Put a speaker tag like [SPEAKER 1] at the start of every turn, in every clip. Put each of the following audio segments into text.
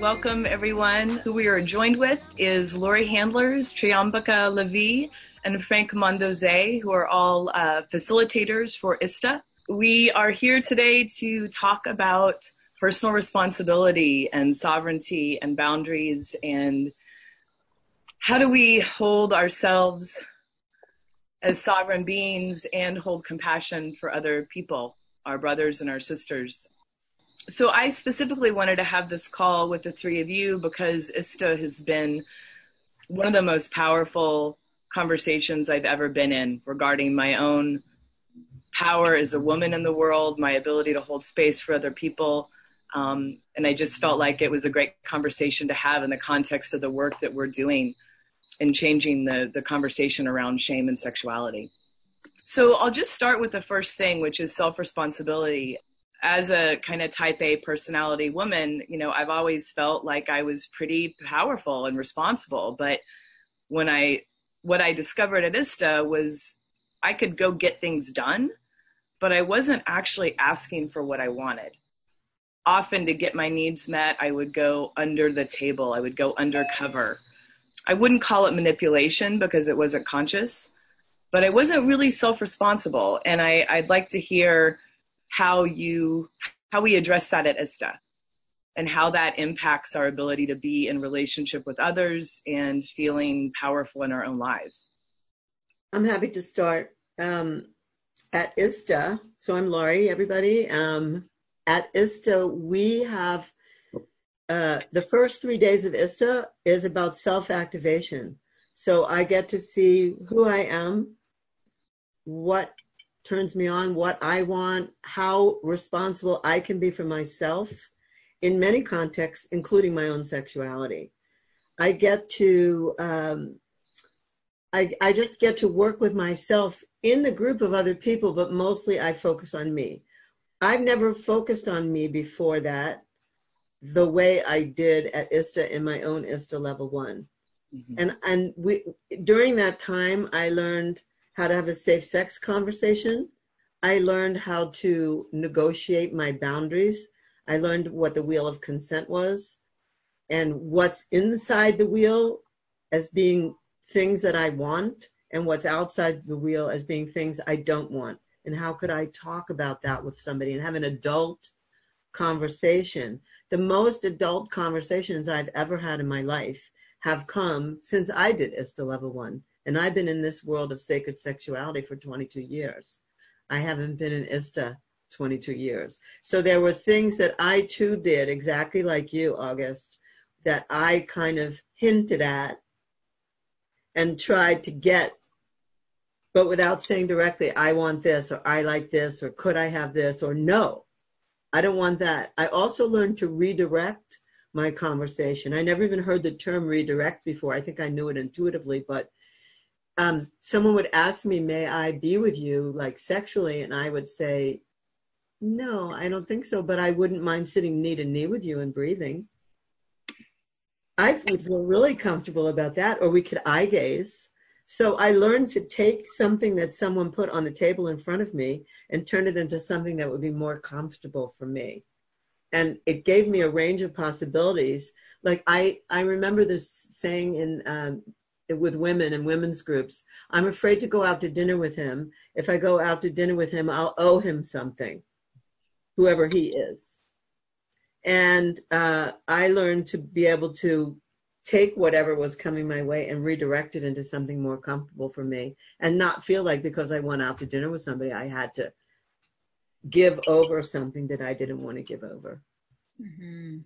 [SPEAKER 1] Welcome, everyone. Who we are joined with is Laurie Handlers, Triambaka Levy, and Frank Mondeose, who are all uh, facilitators for ISTA. We are here today to talk about personal responsibility and sovereignty and boundaries and how do we hold ourselves as sovereign beings and hold compassion for other people, our brothers and our sisters so I specifically wanted to have this call with the three of you because ISTA has been one of the most powerful conversations I've ever been in regarding my own power as a woman in the world, my ability to hold space for other people. Um, and I just felt like it was a great conversation to have in the context of the work that we're doing in changing the, the conversation around shame and sexuality. So I'll just start with the first thing, which is self responsibility as a kind of type A personality woman, you know, I've always felt like I was pretty powerful and responsible. But when I, what I discovered at ISTA was I could go get things done, but I wasn't actually asking for what I wanted. Often to get my needs met, I would go under the table, I would go undercover. I wouldn't call it manipulation because it wasn't conscious, but I wasn't really self responsible. And I, I'd like to hear how you how we address that at ISTA and how that impacts our ability to be in relationship with others and feeling powerful in our own lives.
[SPEAKER 2] I'm happy to start um, at ISTA. So I'm Laurie, everybody. Um, at ISTA, we have uh, the first three days of ISTA is about self activation. So I get to see who I am, what turns me on, what I want, how responsible I can be for myself in many contexts, including my own sexuality. I get to, um, I, I just get to work with myself in the group of other people, but mostly I focus on me. I've never focused on me before that the way I did at ISTA in my own ISTA level one. Mm-hmm. And and we during that time I learned how to have a safe sex conversation. I learned how to negotiate my boundaries. I learned what the wheel of consent was and what's inside the wheel as being things that I want and what's outside the wheel as being things I don't want. And how could I talk about that with somebody and have an adult conversation? The most adult conversations I've ever had in my life have come since I did ISTA level one. And I've been in this world of sacred sexuality for 22 years. I haven't been in ISTA 22 years. So there were things that I too did exactly like you, August, that I kind of hinted at and tried to get, but without saying directly, I want this, or I like this, or could I have this, or no, I don't want that. I also learned to redirect my conversation. I never even heard the term redirect before. I think I knew it intuitively, but um, someone would ask me, May I be with you, like sexually? And I would say, No, I don't think so, but I wouldn't mind sitting knee to knee with you and breathing. I would feel really comfortable about that, or we could eye gaze. So I learned to take something that someone put on the table in front of me and turn it into something that would be more comfortable for me. And it gave me a range of possibilities. Like I, I remember this saying in um, with women and women's groups. I'm afraid to go out to dinner with him. If I go out to dinner with him, I'll owe him something, whoever he is. And uh, I learned to be able to take whatever was coming my way and redirect it into something more comfortable for me and not feel like because I went out to dinner with somebody, I had to give over something that I didn't want to give over.
[SPEAKER 1] Mm-hmm.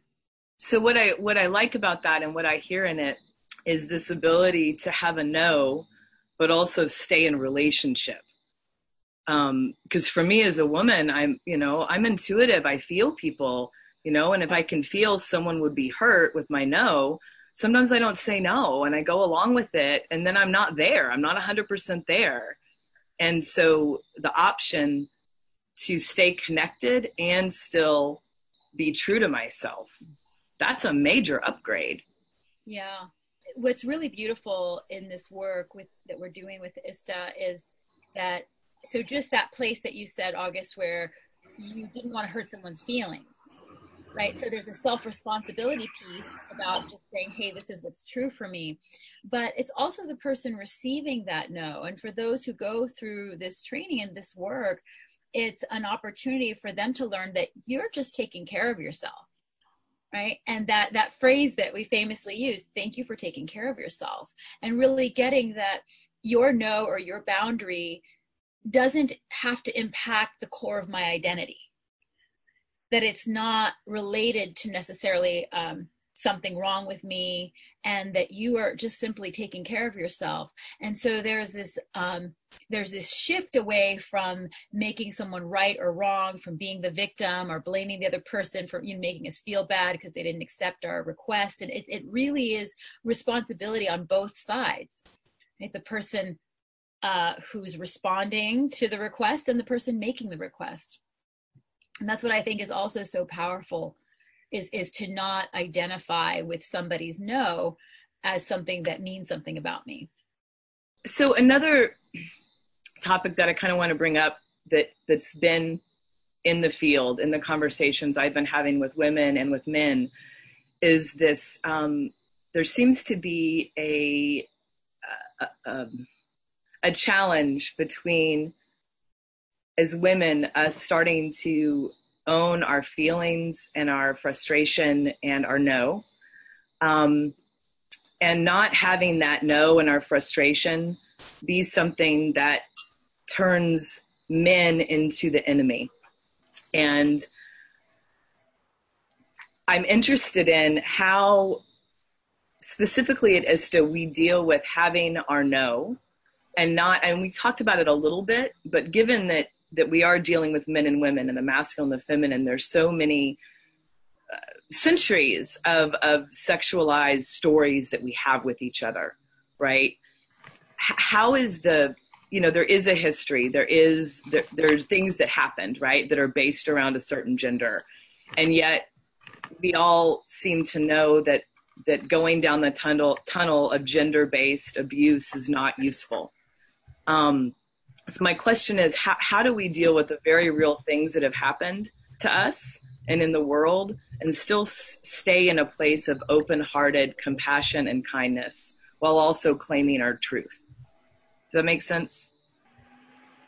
[SPEAKER 1] So what I what I like about that and what I hear in it is this ability to have a no, but also stay in relationship. Because um, for me as a woman, I'm, you know, I'm intuitive. I feel people, you know, and if I can feel someone would be hurt with my no, sometimes I don't say no and I go along with it and then I'm not there. I'm not 100% there. And so the option to stay connected and still be true to myself, that's a major upgrade.
[SPEAKER 3] Yeah. What's really beautiful in this work with that we're doing with ISTA is that so just that place that you said August where you didn't want to hurt someone's feelings right? So there's a self responsibility piece about just saying hey this is what's true for me. But it's also the person receiving that no. And for those who go through this training and this work it's an opportunity for them to learn that you're just taking care of yourself right? And that that phrase that we famously use thank you for taking care of yourself. And really getting that your no or your boundary doesn't have to impact the core of my identity. That it's not related to necessarily um, something wrong with me and that you are just simply taking care of yourself. And so there's this um, there's this shift away from making someone right or wrong from being the victim or blaming the other person for you know making us feel bad because they didn't accept our request. And it, it really is responsibility on both sides right? the person uh, who's responding to the request and the person making the request. And that's what i think is also so powerful is is to not identify with somebody's no as something that means something about me.
[SPEAKER 1] So another topic that i kind of want to bring up that that's been in the field in the conversations i've been having with women and with men is this um, there seems to be a, a, a, um, a challenge between as women us starting to own our feelings and our frustration and our no. Um, and not having that no and our frustration be something that turns men into the enemy. And I'm interested in how specifically at ISTA we deal with having our no and not and we talked about it a little bit, but given that that we are dealing with men and women and the masculine and the feminine. There's so many uh, centuries of, of sexualized stories that we have with each other, right? H- how is the, you know, there is a history, there is, there, there's things that happened, right, that are based around a certain gender. And yet we all seem to know that that going down the tunnel tunnel of gender based abuse is not useful. Um, so my question is how, how do we deal with the very real things that have happened to us and in the world and still s- stay in a place of open-hearted compassion and kindness while also claiming our truth? Does that make sense?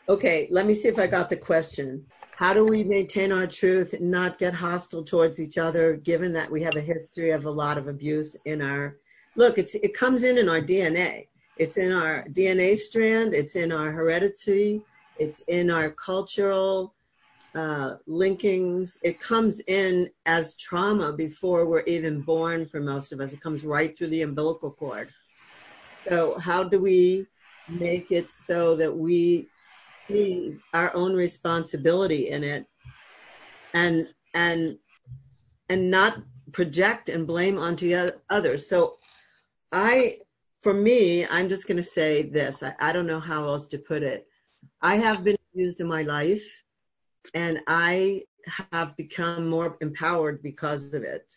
[SPEAKER 2] Okay let me see if i got the question. How do we maintain our truth and not get hostile towards each other given that we have a history of a lot of abuse in our look it's it comes in in our dna it's in our DNA strand, it's in our heredity, it's in our cultural uh, linkings. It comes in as trauma before we're even born for most of us. It comes right through the umbilical cord. So, how do we make it so that we see our own responsibility in it and and and not project and blame onto others so i for me, I'm just going to say this. I, I don't know how else to put it. I have been abused in my life, and I have become more empowered because of it.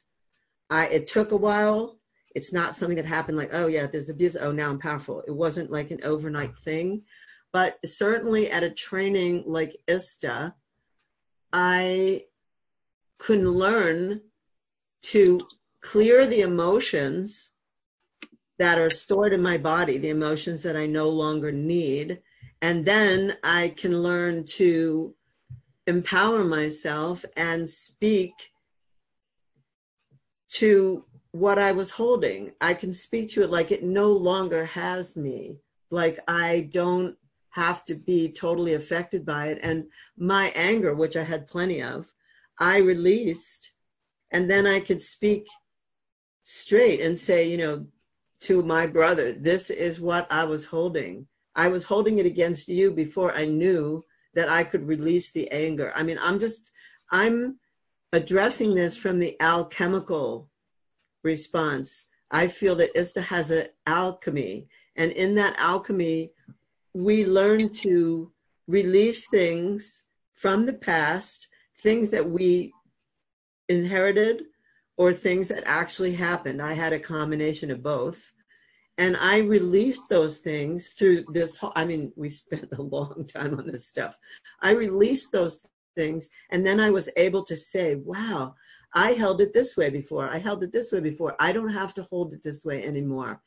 [SPEAKER 2] I it took a while. It's not something that happened like, oh yeah, there's abuse. Oh, now I'm powerful. It wasn't like an overnight thing, but certainly at a training like ISTA, I can learn to clear the emotions that are stored in my body, the emotions that I no longer need. And then I can learn to empower myself and speak to what I was holding. I can speak to it like it no longer has me, like I don't have to be totally affected by it. And my anger, which I had plenty of, I released. And then I could speak straight and say, you know, to my brother, this is what I was holding. I was holding it against you before I knew that I could release the anger. I mean, I'm just, I'm addressing this from the alchemical response. I feel that ISTA has an alchemy. And in that alchemy, we learn to release things from the past, things that we inherited or things that actually happened. I had a combination of both. And I released those things through this whole, I mean, we spent a long time on this stuff. I released those things. And then I was able to say, wow, I held it this way before. I held it this way before. I don't have to hold it this way anymore.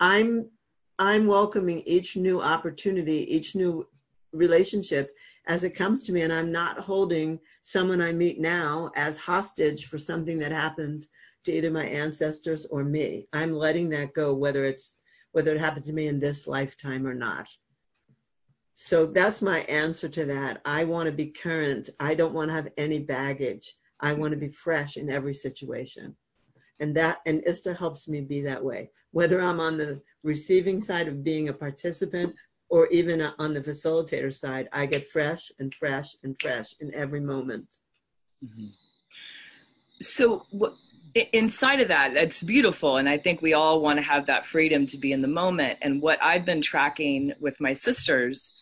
[SPEAKER 2] I'm I'm welcoming each new opportunity, each new relationship as it comes to me and I'm not holding someone I meet now as hostage for something that happened to either my ancestors or me. I'm letting that go whether it's whether it happened to me in this lifetime or not. So that's my answer to that. I want to be current. I don't want to have any baggage. I want to be fresh in every situation. And that and ISTA helps me be that way. Whether I'm on the receiving side of being a participant or even on the facilitator side, I get fresh and fresh and fresh in every moment. Mm-hmm.
[SPEAKER 1] So inside of that, that's beautiful. And I think we all want to have that freedom to be in the moment. And what I've been tracking with my sisters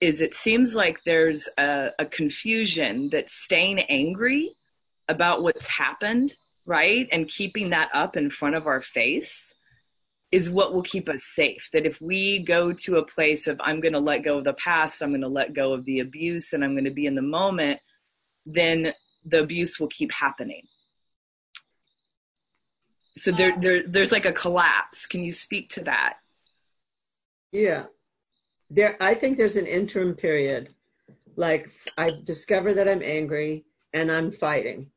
[SPEAKER 1] is it seems like there's a, a confusion that staying angry about what's happened, right? And keeping that up in front of our face is what will keep us safe. That if we go to a place of, I'm going to let go of the past, I'm going to let go of the abuse, and I'm going to be in the moment, then the abuse will keep happening. So there, there, there's like a collapse. Can you speak to that?
[SPEAKER 2] Yeah, there. I think there's an interim period. Like I've discovered that I'm angry and I'm fighting,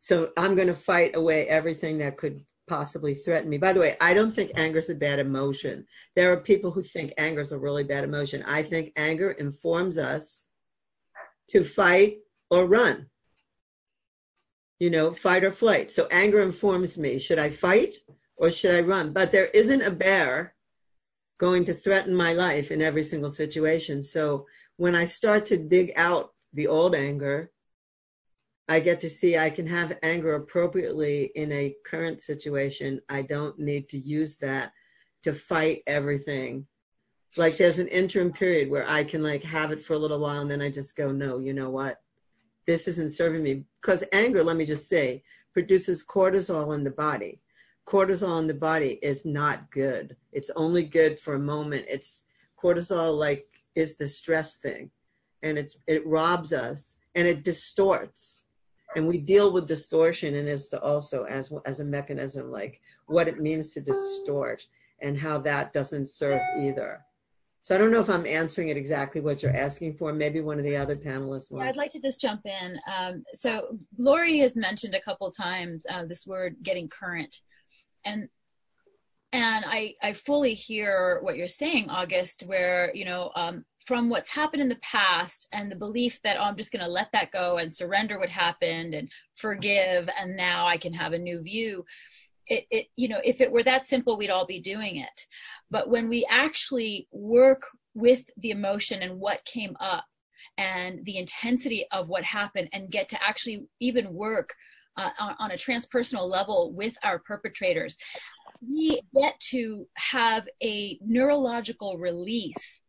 [SPEAKER 2] so I'm going to fight away everything that could possibly threaten me. By the way, I don't think anger is a bad emotion. There are people who think anger is a really bad emotion. I think anger informs us to fight or run. You know, fight or flight. So anger informs me. Should I fight or should I run? But there isn't a bear going to threaten my life in every single situation. So when I start to dig out the old anger I get to see I can have anger appropriately in a current situation. I don't need to use that to fight everything. Like there's an interim period where I can like have it for a little while and then I just go, no, you know what? This isn't serving me. Because anger, let me just say, produces cortisol in the body. Cortisol in the body is not good. It's only good for a moment. It's cortisol like is the stress thing. And it's it robs us and it distorts and we deal with distortion and as to also as as a mechanism like what it means to distort and how that doesn't serve either so i don't know if i'm answering it exactly what you're asking for maybe one of the other panelists wants.
[SPEAKER 3] yeah i'd like to just jump in um, so laurie has mentioned a couple times uh, this word getting current and and I, I fully hear what you're saying, August, where, you know, um, from what's happened in the past and the belief that oh, I'm just going to let that go and surrender what happened and forgive and now I can have a new view. It, it you know if it were that simple we'd all be doing it. But when we actually work with the emotion and what came up and the intensity of what happened and get to actually even work uh, on, on, a transpersonal level with our perpetrators we get to have a neurological release.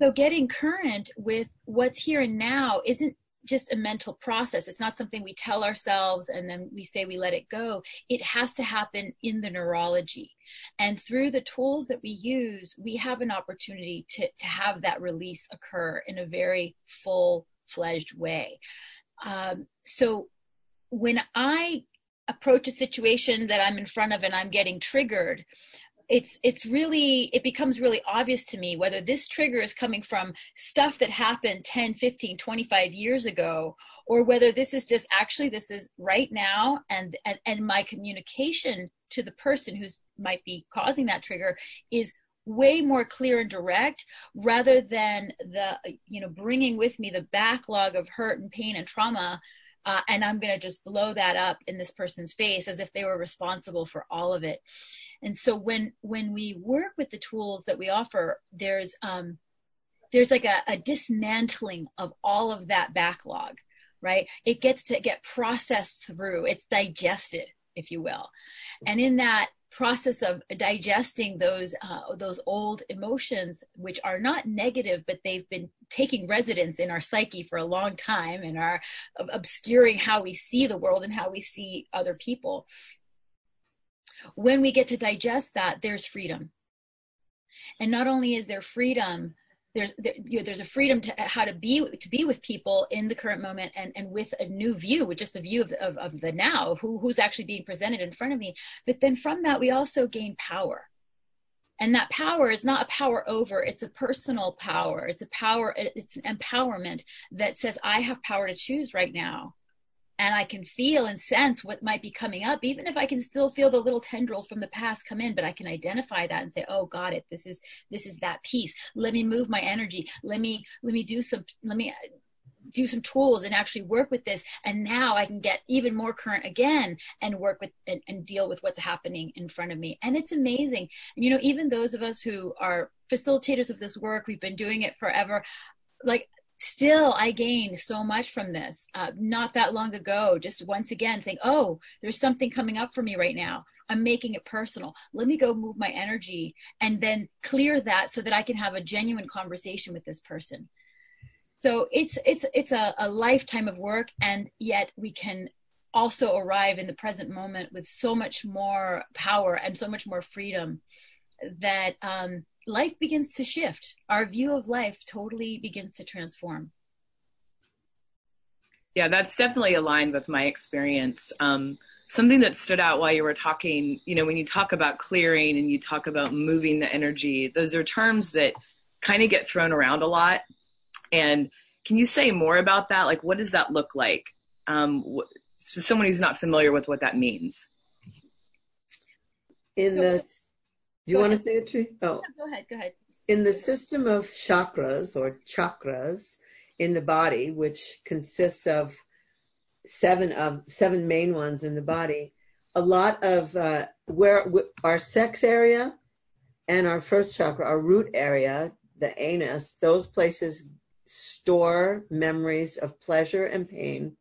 [SPEAKER 3] So getting current with what's here and now isn't just a mental process. It's not something we tell ourselves and then we say we let it go. It has to happen in the neurology. And through the tools that we use, we have an opportunity to, to have that release occur in a very full fledged way. Um, so when I approach a situation that I'm in front of and I'm getting triggered, it's it's really it becomes really obvious to me whether this trigger is coming from stuff that happened 10 15 25 years ago or whether this is just actually this is right now and and, and my communication to the person who's might be causing that trigger is way more clear and direct rather than the you know bringing with me the backlog of hurt and pain and trauma uh, and i'm going to just blow that up in this person's face as if they were responsible for all of it. And so when when we work with the tools that we offer there's um there's like a, a dismantling of all of that backlog right? It gets to get processed through. It's digested if you will. And in that process of digesting those uh, those old emotions which are not negative but they've been taking residence in our psyche for a long time and are obscuring how we see the world and how we see other people. When we get to digest that there's freedom. And not only is there freedom there's there, you know, there's a freedom to how to be to be with people in the current moment and and with a new view with just the view of, of, of the now who who's actually being presented in front of me. But then from that we also gain power. And that power is not a power over it's a personal power. It's a power it's an empowerment that says i have power to choose right now and I can feel and sense what might be coming up, even if I can still feel the little tendrils from the past come in, but I can identify that and say, oh, got it. This is, this is that piece. Let me move my energy. Let me, let me do some, let me uh, do some tools and actually work with this. And now I can get even more current again and work with and, and deal with what's happening in front of me. And it's amazing. You know, even those of us who are facilitators of this work, we've been doing it forever. Like still i gained so much from this uh, not that long ago just once again think oh there's something coming up for me right now. I'm making it personal. Let me go move my energy and then clear that so that i can have a genuine conversation with this person. So it's it's it's a, a lifetime of work and yet we can also arrive in the present moment with so much more power and so much more freedom that um, life begins to shift. Our view of life totally begins to transform.
[SPEAKER 1] Yeah, that's definitely aligned with my experience. Um, something that stood out while you were talking, you know, when you talk about clearing and you talk about moving the energy, those are terms that kind of get thrown around a lot. And can you say more about that? Like, what does that look like? Um, wh- someone who's not familiar with what that means.
[SPEAKER 2] In the do you go want ahead. to say it, Tree?
[SPEAKER 3] Oh, go ahead. Go ahead.
[SPEAKER 2] In the system of chakras or chakras in the body, which consists of seven of seven main ones in the body, a lot of uh, where our sex area and our first chakra, our root area, the anus, those places store memories of pleasure and pain,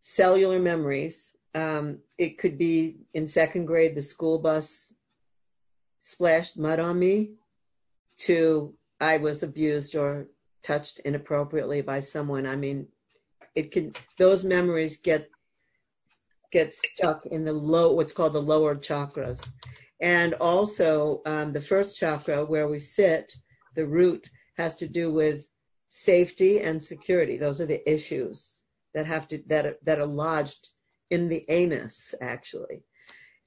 [SPEAKER 2] cellular memories. Um, it could be in second grade, the school bus splashed mud on me to I was abused or touched inappropriately by someone. I mean, it can those memories get get stuck in the low what's called the lower chakras. And also um, the first chakra where we sit, the root has to do with safety and security. Those are the issues that have to that that are lodged in the anus actually.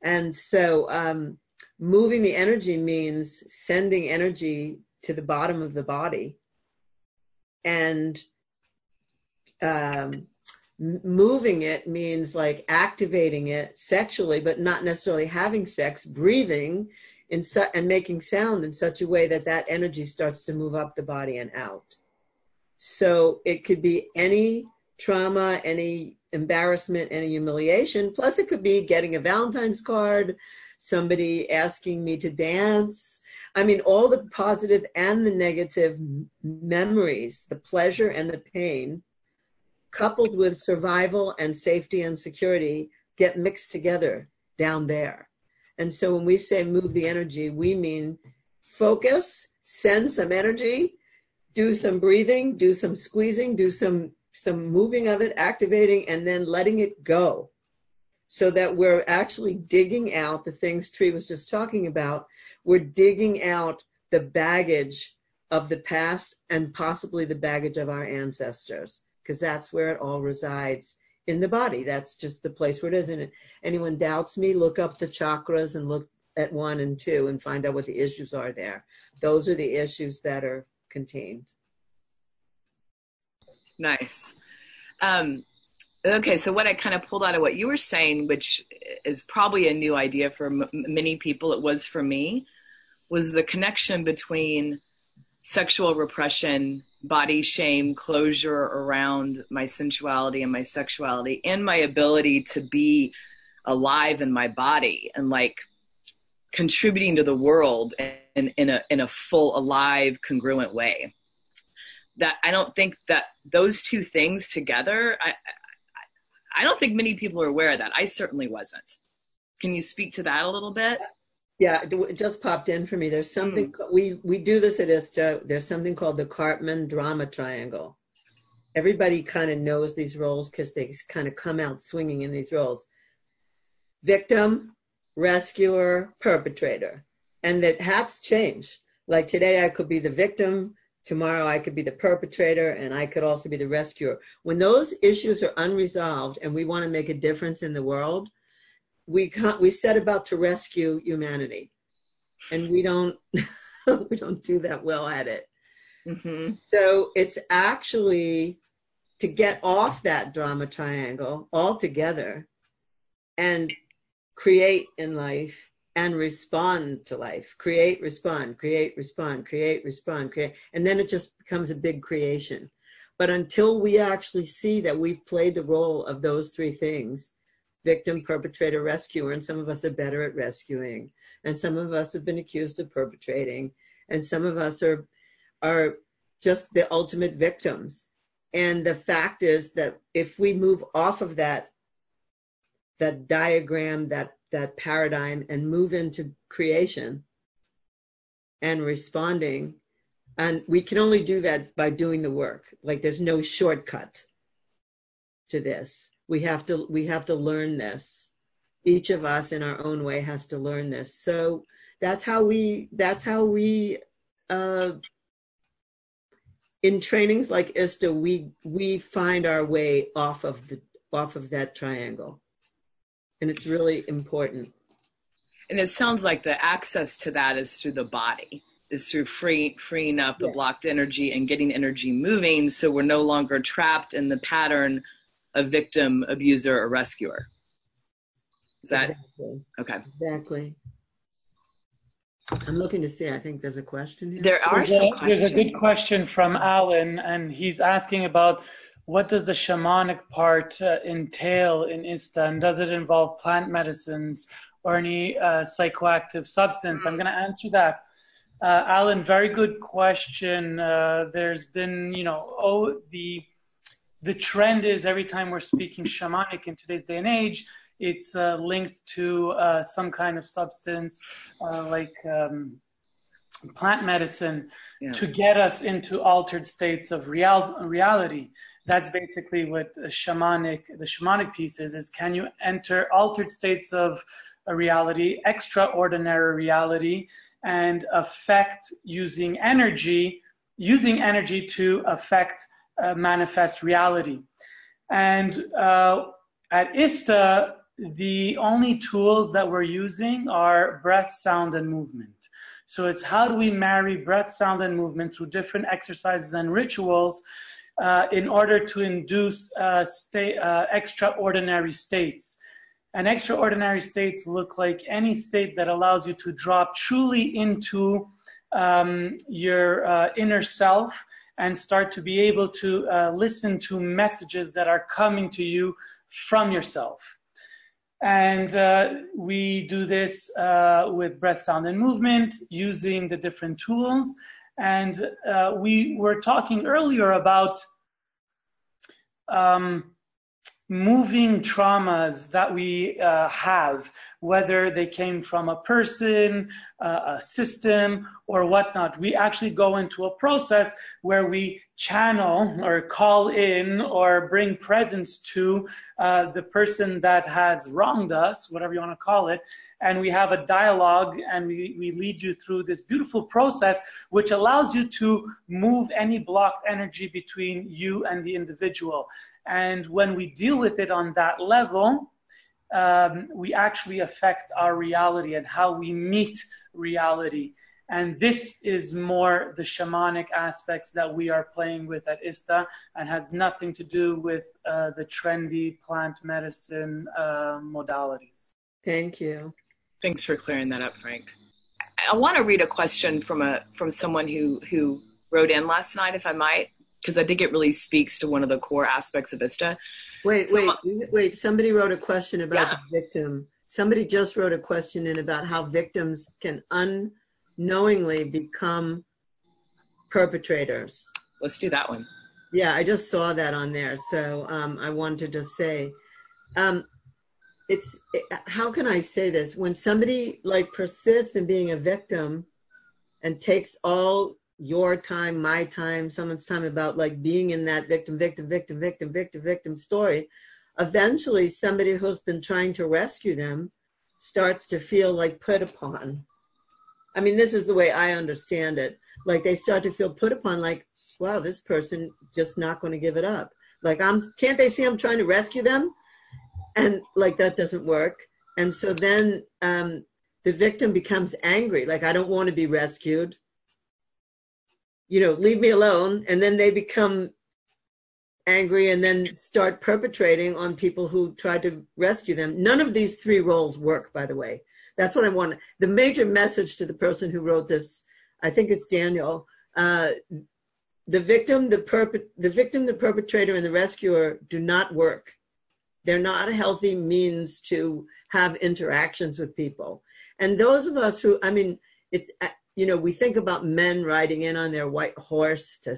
[SPEAKER 2] And so um, moving the energy means sending energy to the bottom of the body. And um, moving it means like activating it sexually but not necessarily having sex breathing in su- and making sound in such a way that that energy starts to move up the body and out. So it could be any trauma any embarrassment any humiliation. Plus it could be getting a valentine's card somebody asking me to dance. I mean, all the positive and the negative memories, the pleasure and the pain, coupled with survival and safety and security, get mixed together down there. And so when we say move the energy, we mean focus, send some energy, do some breathing, do some squeezing, do some some moving of it, activating, and then letting it go so that we're actually digging out the things Tree was just talking about. We're digging out the baggage of the past and possibly the baggage of our ancestors, because that's where it all resides in the body. That's just the place where it is. And anyone doubts me, look up the chakras and look at one and two and find out what the issues are there. Those are the issues that are contained.
[SPEAKER 1] Nice. Um, Okay, so what I kind of pulled out of what you were saying, which is probably a new idea for m- many people, it was for me, was the connection between sexual repression, body shame, closure around my sensuality and my sexuality, and my ability to be alive in my body and like contributing to the world in, in a in a full, alive, congruent way. That I don't think that those two things together. I, I don't think many people are aware of that. I certainly wasn't. Can you speak to that a little bit?
[SPEAKER 2] Yeah, it just popped in for me. There's something mm. we we do this at ISTA. There's something called the Karpman Drama Triangle. Everybody kind of knows these roles because they kind of come out swinging in these roles. Victim, rescuer, perpetrator, and that hats change. Like today, I could be the victim. Tomorrow, I could be the perpetrator, and I could also be the rescuer. When those issues are unresolved, and we want to make a difference in the world, we we set about to rescue humanity, and we don't we don't do that well at it. Mm-hmm. So it's actually to get off that drama triangle altogether and create in life and respond to life. Create respond create respond create respond create. And then it just becomes a big creation. But until we actually see that we've played the role of those three things victim, perpetrator, rescuer, and some of us are better at rescuing, and some of us have been accused of perpetrating, and some of us are are just the ultimate victims. And the fact is that if we move off of that that diagram, that that paradigm, and move into creation and responding, and we can only do that by doing the work. Like there's no shortcut to this. We have to we have to learn this. Each of us in our own way has to learn this. So that's how we that's how we uh in trainings like ISTA, we we find our way off of the off of that triangle, and it's really important.
[SPEAKER 1] And it sounds like the access to that is through the body, is through free freeing up the yeah. blocked energy and getting energy moving, so we're no longer trapped in the pattern a victim, abuser, or rescuer. Is that exactly. okay?
[SPEAKER 2] Exactly. I'm looking to see. I think there's a question here.
[SPEAKER 1] There are
[SPEAKER 4] there's
[SPEAKER 1] some
[SPEAKER 4] a,
[SPEAKER 1] questions.
[SPEAKER 4] There's a good question from Alan, and he's asking about what does the shamanic part uh, entail in ISTA, and does it involve plant medicines or any uh, psychoactive substance? I'm going to answer that. Uh, Alan, very good question. Uh, there's been, you know, oh, the the trend is every time we're speaking shamanic in today's day and age, it's uh, linked to uh, some kind of substance uh, like um, plant medicine yeah. to get us into altered states of real- reality. That's basically what shamanic, the shamanic piece is, is can you enter altered states of a reality, extraordinary reality, and affect using energy, using energy to affect uh, manifest reality. And uh, at ISTA, the only tools that we're using are breath, sound, and movement. So it's how do we marry breath, sound, and movement through different exercises and rituals uh, in order to induce uh, uh, extraordinary states. And extraordinary states look like any state that allows you to drop truly into um, your inner self and start to be able to listen to messages that are coming to you from yourself. And uh, we do this uh, with breath, sound, and movement using the different tools. And uh, we were talking earlier about um, moving traumas that we uh, have, whether they came from a person, uh, a system, or whatnot. We actually go into a process where we channel or call in or bring presence to uh, the person that has wronged us, whatever you want to call it. And we have a dialogue and we, we lead you through this beautiful process, which allows you to move any blocked energy between you and the individual. And when we deal with it on that level, um, we actually affect our reality and how we meet reality. And this is more the shamanic aspects that we are playing with at ISTA and has nothing to do with uh, the trendy plant medicine uh, modalities.
[SPEAKER 2] Thank you.
[SPEAKER 1] Thanks for clearing that up, Frank. I want to read a question from a from someone who who wrote in last night, if I might because I think it really speaks to one of the core aspects of ISTA.
[SPEAKER 2] Wait, so, wait, wait. Somebody wrote a question about yeah. the victim. Somebody just wrote a question in about how victims can unknowingly become perpetrators.
[SPEAKER 1] Let's do that one.
[SPEAKER 2] Yeah, I just saw that on there. So um, I wanted to just say um, it's it, how can I say this? When somebody like persists in being a victim and takes all your time, my time, someone's time about like being in that victim, victim, victim, victim, victim, victim story, eventually somebody who's been trying to rescue them starts to feel like put upon. I mean, this is the way I understand it. Like they start to feel put upon, like, wow, this person just not going to give it up. Like I'm, can't they see I'm trying to rescue them? And like that doesn't work. And so then um, the victim becomes angry, like I don't want to be rescued. You know, leave me alone. And then they become angry and then start perpetrating on people who tried to rescue them. None of these three roles work, by the way. That's what I want. The major message to the person who wrote this, I think it's Daniel. Uh, the victim, the perp- the victim, the perpetrator, and the rescuer do not work. They're not a healthy means to have interactions with people. And those of us who, I mean, it's you know, we think about men riding in on their white horse to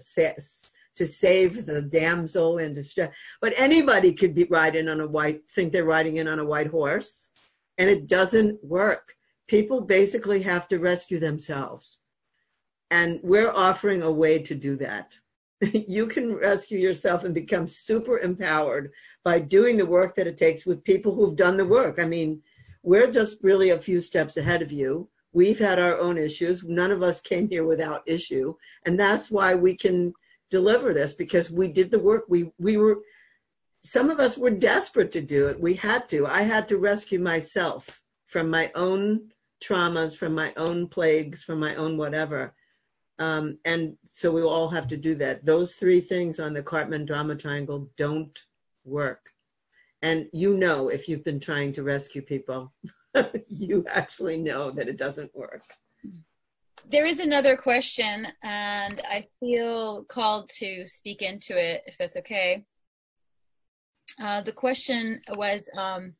[SPEAKER 2] to save the damsel in distress. But anybody could be riding on a white, think they're riding in on a white horse, and it doesn't work. People basically have to rescue themselves. And we're offering a way to do that. you can rescue yourself and become super empowered by doing the work that it takes with people who've done the work. I mean, we're just really a few steps ahead of you. We've had our own issues. None of us came here without issue. And that's why we can deliver this because we did the work. We we were some of us were desperate to do it. We had to. I had to rescue myself from my own traumas, from my own plagues, from my own whatever. Um, and so we all have to do that. Those three things on the Karpman drama triangle don't work. And you know, if you've been trying to rescue people, you actually know that it doesn't work
[SPEAKER 3] there is another question, and I feel called to speak into it, if that's okay. Uh, the question was um,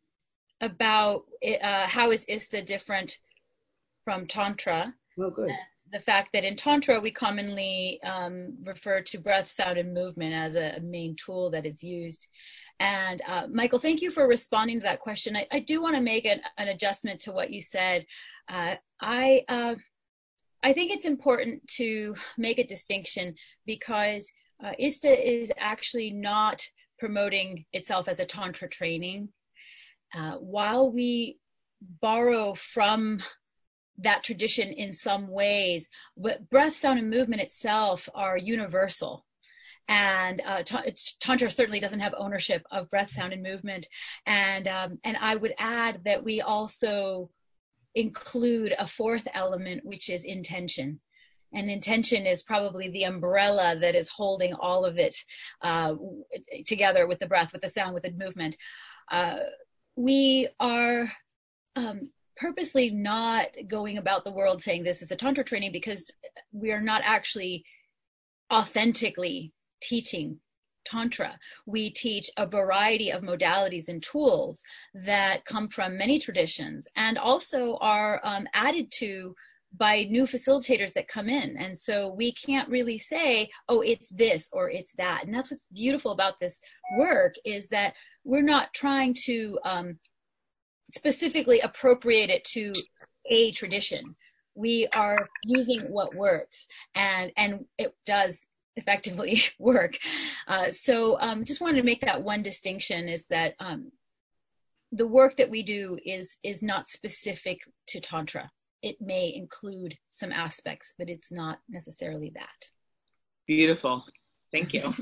[SPEAKER 3] about uh, how is ISTA different from Tantra?
[SPEAKER 2] Well, good.
[SPEAKER 3] the fact that in Tantra we commonly um, refer to breath, sound, and movement as a, main tool that is used. And uh, Michael, thank you for responding to that question. I, I do want to make an, an, adjustment to what you said. Uh, I uh, I think it's important to make a distinction because uh, ISTA is actually not promoting itself as a Tantra training. Uh, while we borrow from that tradition in some ways, breath, sound, and movement itself are universal. And uh, Tantra certainly doesn't have ownership of breath, sound, and movement. And um, and I would add that we also include a fourth element, which is intention. And intention is probably the umbrella that is holding all of it uh, together with the breath, with the sound, with the movement. Uh, we are um, purposely not going about the world saying this is a tantra training because we are not actually authentically teaching Tantra. We teach a variety of modalities and tools that come from many traditions and also are um, added to by new facilitators that come in. And so we can't really say, oh, it's this or it's that. And that's what's beautiful about this work is that we're not trying to um, specifically appropriate it to a tradition. We are using what works and and it does effectively work. Uh, so um, just wanted to make that one distinction is that um, the work that we do is is not specific to tantra. It may include some aspects, but it's not necessarily that.
[SPEAKER 1] Beautiful. Thank you. All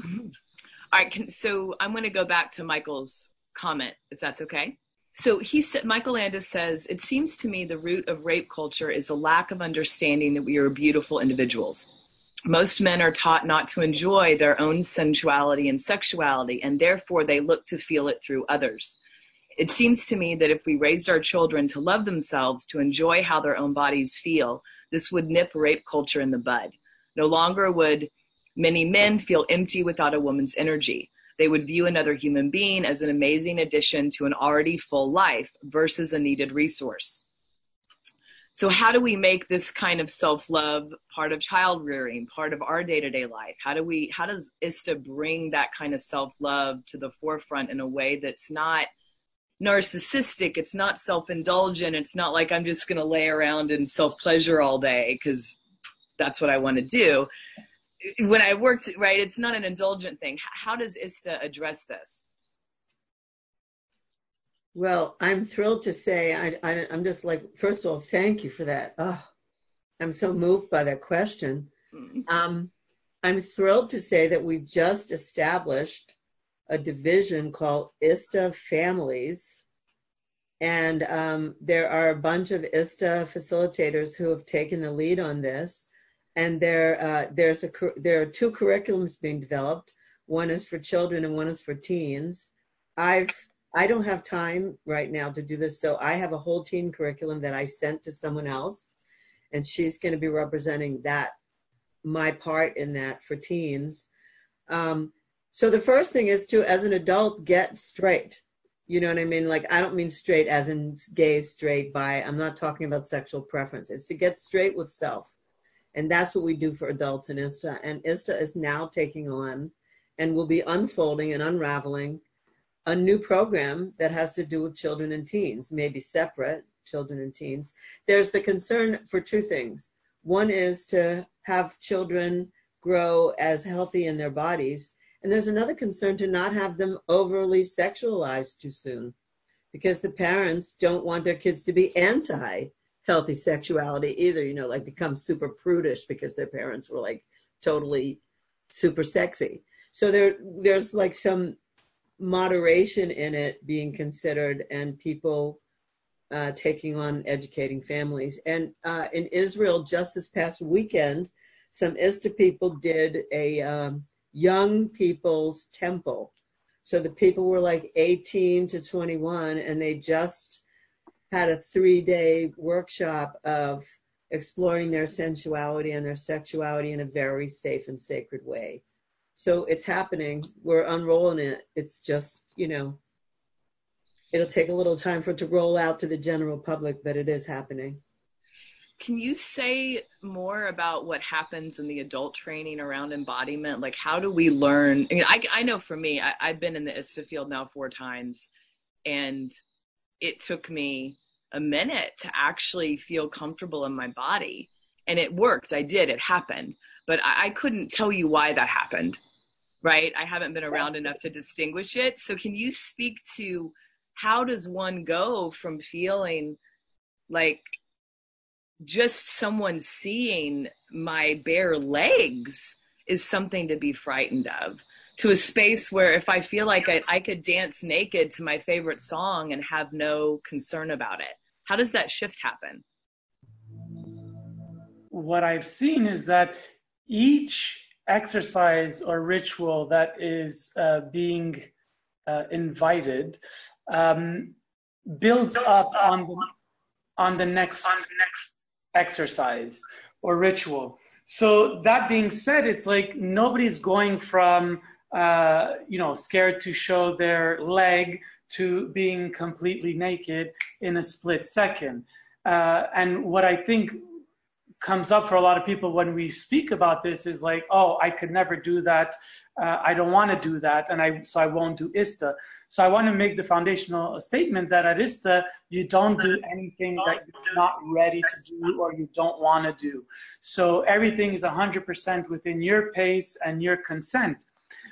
[SPEAKER 1] right. Can, so I'm going to go back to Michael's comment, if that's okay. So he said, Michael Landis says, it seems to me the root of rape culture is a lack of understanding that we are beautiful individuals most men are taught not to enjoy their own sensuality and sexuality, and therefore they look to feel it through others. It seems to me that if we raised our children to love themselves, to enjoy how their own bodies feel, this would nip rape culture in the bud. No longer would many men feel empty without a woman's energy. They would view another human being as an amazing addition to an already full life versus a needed resource. So, how do we make this kind of self love part of child rearing, part of our day to day life? How do we, how does ISTA bring that kind of self love to the forefront in a way that's not narcissistic. It's not self indulgent. It's not like I'm just going to lay around and self pleasure all day because that's what I want to do. When I worked, right, it's not an indulgent thing. How does ISTA address this?
[SPEAKER 2] Well, I'm thrilled to say I, I, am just like, first of all, thank you for that. Oh, I'm so moved by that question. Mm. Um, I'm thrilled to say that we've just established a division called ISTA Families. And um, there are a bunch of ISTA facilitators who have taken the lead on this. And there, uh, there's a, there are two curriculums being developed. One is for children and one is for teens. I've I don't have time right now to do this, so I have a whole teen curriculum that I sent to someone else, and she's going to be representing that my part in that for teens. Um, so the first thing is to, as an adult, get straight. You know what I mean? Like, I don't mean straight as in gay, straight, bi. I'm not talking about sexual preference. It's to get straight with self. And that's what we do for adults in ISTA. And ISTA is now taking on and will be unfolding and unraveling a new program that has to do with children and teens, maybe separate children and teens. There's the concern for two things. One is to have children grow as healthy in their bodies and there's another concern to not have them overly sexualized too soon because the parents don't want their kids to be anti healthy sexuality either, you know, like become super prudish because their parents were like totally super sexy. So there there's like some moderation in it being considered and people uh, taking on educating families. And uh, in Israel, just this past weekend, some ISTA people did a um, young people's temple. So the people were like 18 to 21, and they just had a three day workshop of exploring their sensuality and their sexuality in a very safe and sacred way. So it's happening. We're unrolling it. It's just, you know, it'll take a little time for it to roll out to the general public, but it is happening.
[SPEAKER 1] Can you say more about what happens in the adult training around embodiment? Like, how do we learn? I, mean, I, I know for me, I, I've been in the ISTA field now four times, and it took me a minute to actually feel comfortable in my body. And it worked. I did. It happened. But I, I couldn't tell you why that happened, right? I haven't been around enough to distinguish it. So, can you speak to how does one go from feeling like just someone seeing my bare legs is something to be frightened of to a space where if I feel like I, I, could dance naked to my favorite song and have no concern about it. How does that shift happen?
[SPEAKER 4] What I've seen is that each exercise or ritual that is uh, being uh, invited um, builds up on the, on the next on the next exercise or ritual. So that being said, it's like nobody's going from uh, you know scared to show their leg to being completely naked in a split second. Uh, and what I think comes up for a lot of people when we speak about this is like, oh, I could never do that. Uh, I don't want to do that, and I so I won't do ISTA. So I want to make the foundational statement that at ISTA you don't do anything that you're not ready to do or you don't want to do. So everything is 100% within your pace and your consent.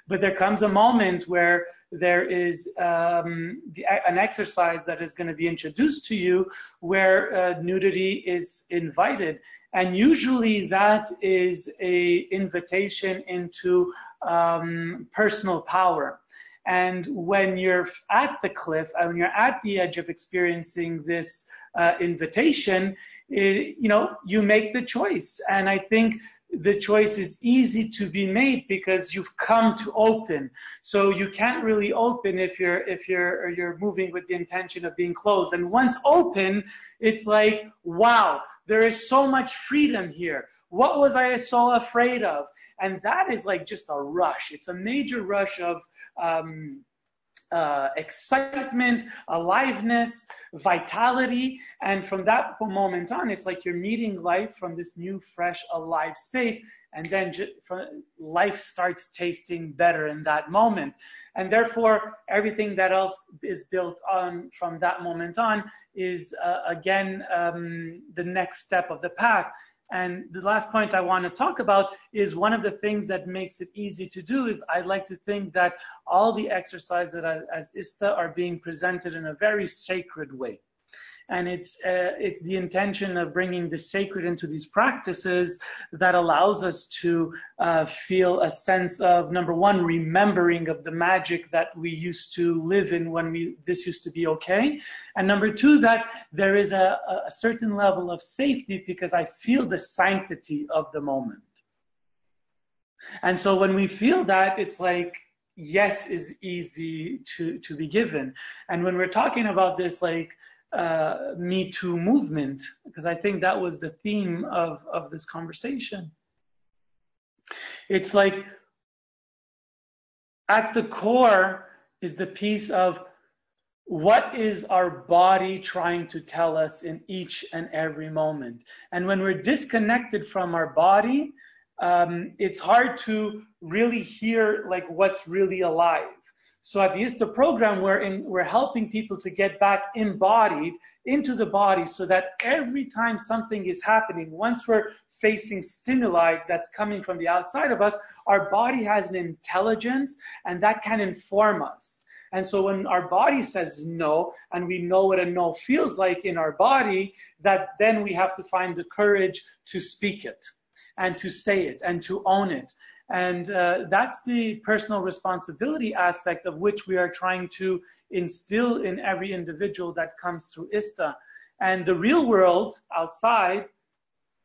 [SPEAKER 4] But there comes a moment where there is um, an exercise that is going to be introduced to you where uh, nudity is invited and usually that is a invitation into um, personal power. And when you're at the cliff and when you're at the edge of experiencing this uh, invitation it, you know you make the choice. And i think the choice is easy to be made because you've come to open. So you can't really open if you're if you're you're moving with the intention of being closed. And once open it's like wow there is so much freedom here. What was I so afraid of? And that is like just a rush. It's a major rush of um, uh, excitement, aliveness, vitality. And from that moment on, it's like you're meeting life from this new, fresh, alive space. And then life starts tasting better in that moment. And therefore, everything that else is built on from that moment on is, uh, again, um, the next step of the path. And the last point I want to talk about is one of the things that makes it easy to do is I'd like to think that all the exercises as ISTA are being presented in a very sacred way and it's uh, it's the intention of bringing the sacred into these practices that allows us to uh, feel a sense of number one remembering of the magic that we used to live in when we this used to be okay. And number two that there is a, a certain level of safety because i feel the sanctity of the moment. And so when we feel that it's like yes is easy to to be given. And when we're talking about this like uh, Me Too movement, because I think that was the theme of, of this conversation. It's like at the core is the piece of what is our body trying to tell us in each and every moment. And when we're disconnected from our body, um, it's hard to really hear like what's really alive. So at the ISTA program, we're, in, we're helping people to get back embodied into the body so that every time something is happening, once we're facing stimuli that's coming from the outside of us, our body has an intelligence and that can inform us. And so when our body says no, and we know what a no feels like in our body, that then we have to find the courage to speak it and to say it and to own it and uh, that's the personal responsibility aspect of which we are trying to instill in every individual that comes through ISTA. And the real world outside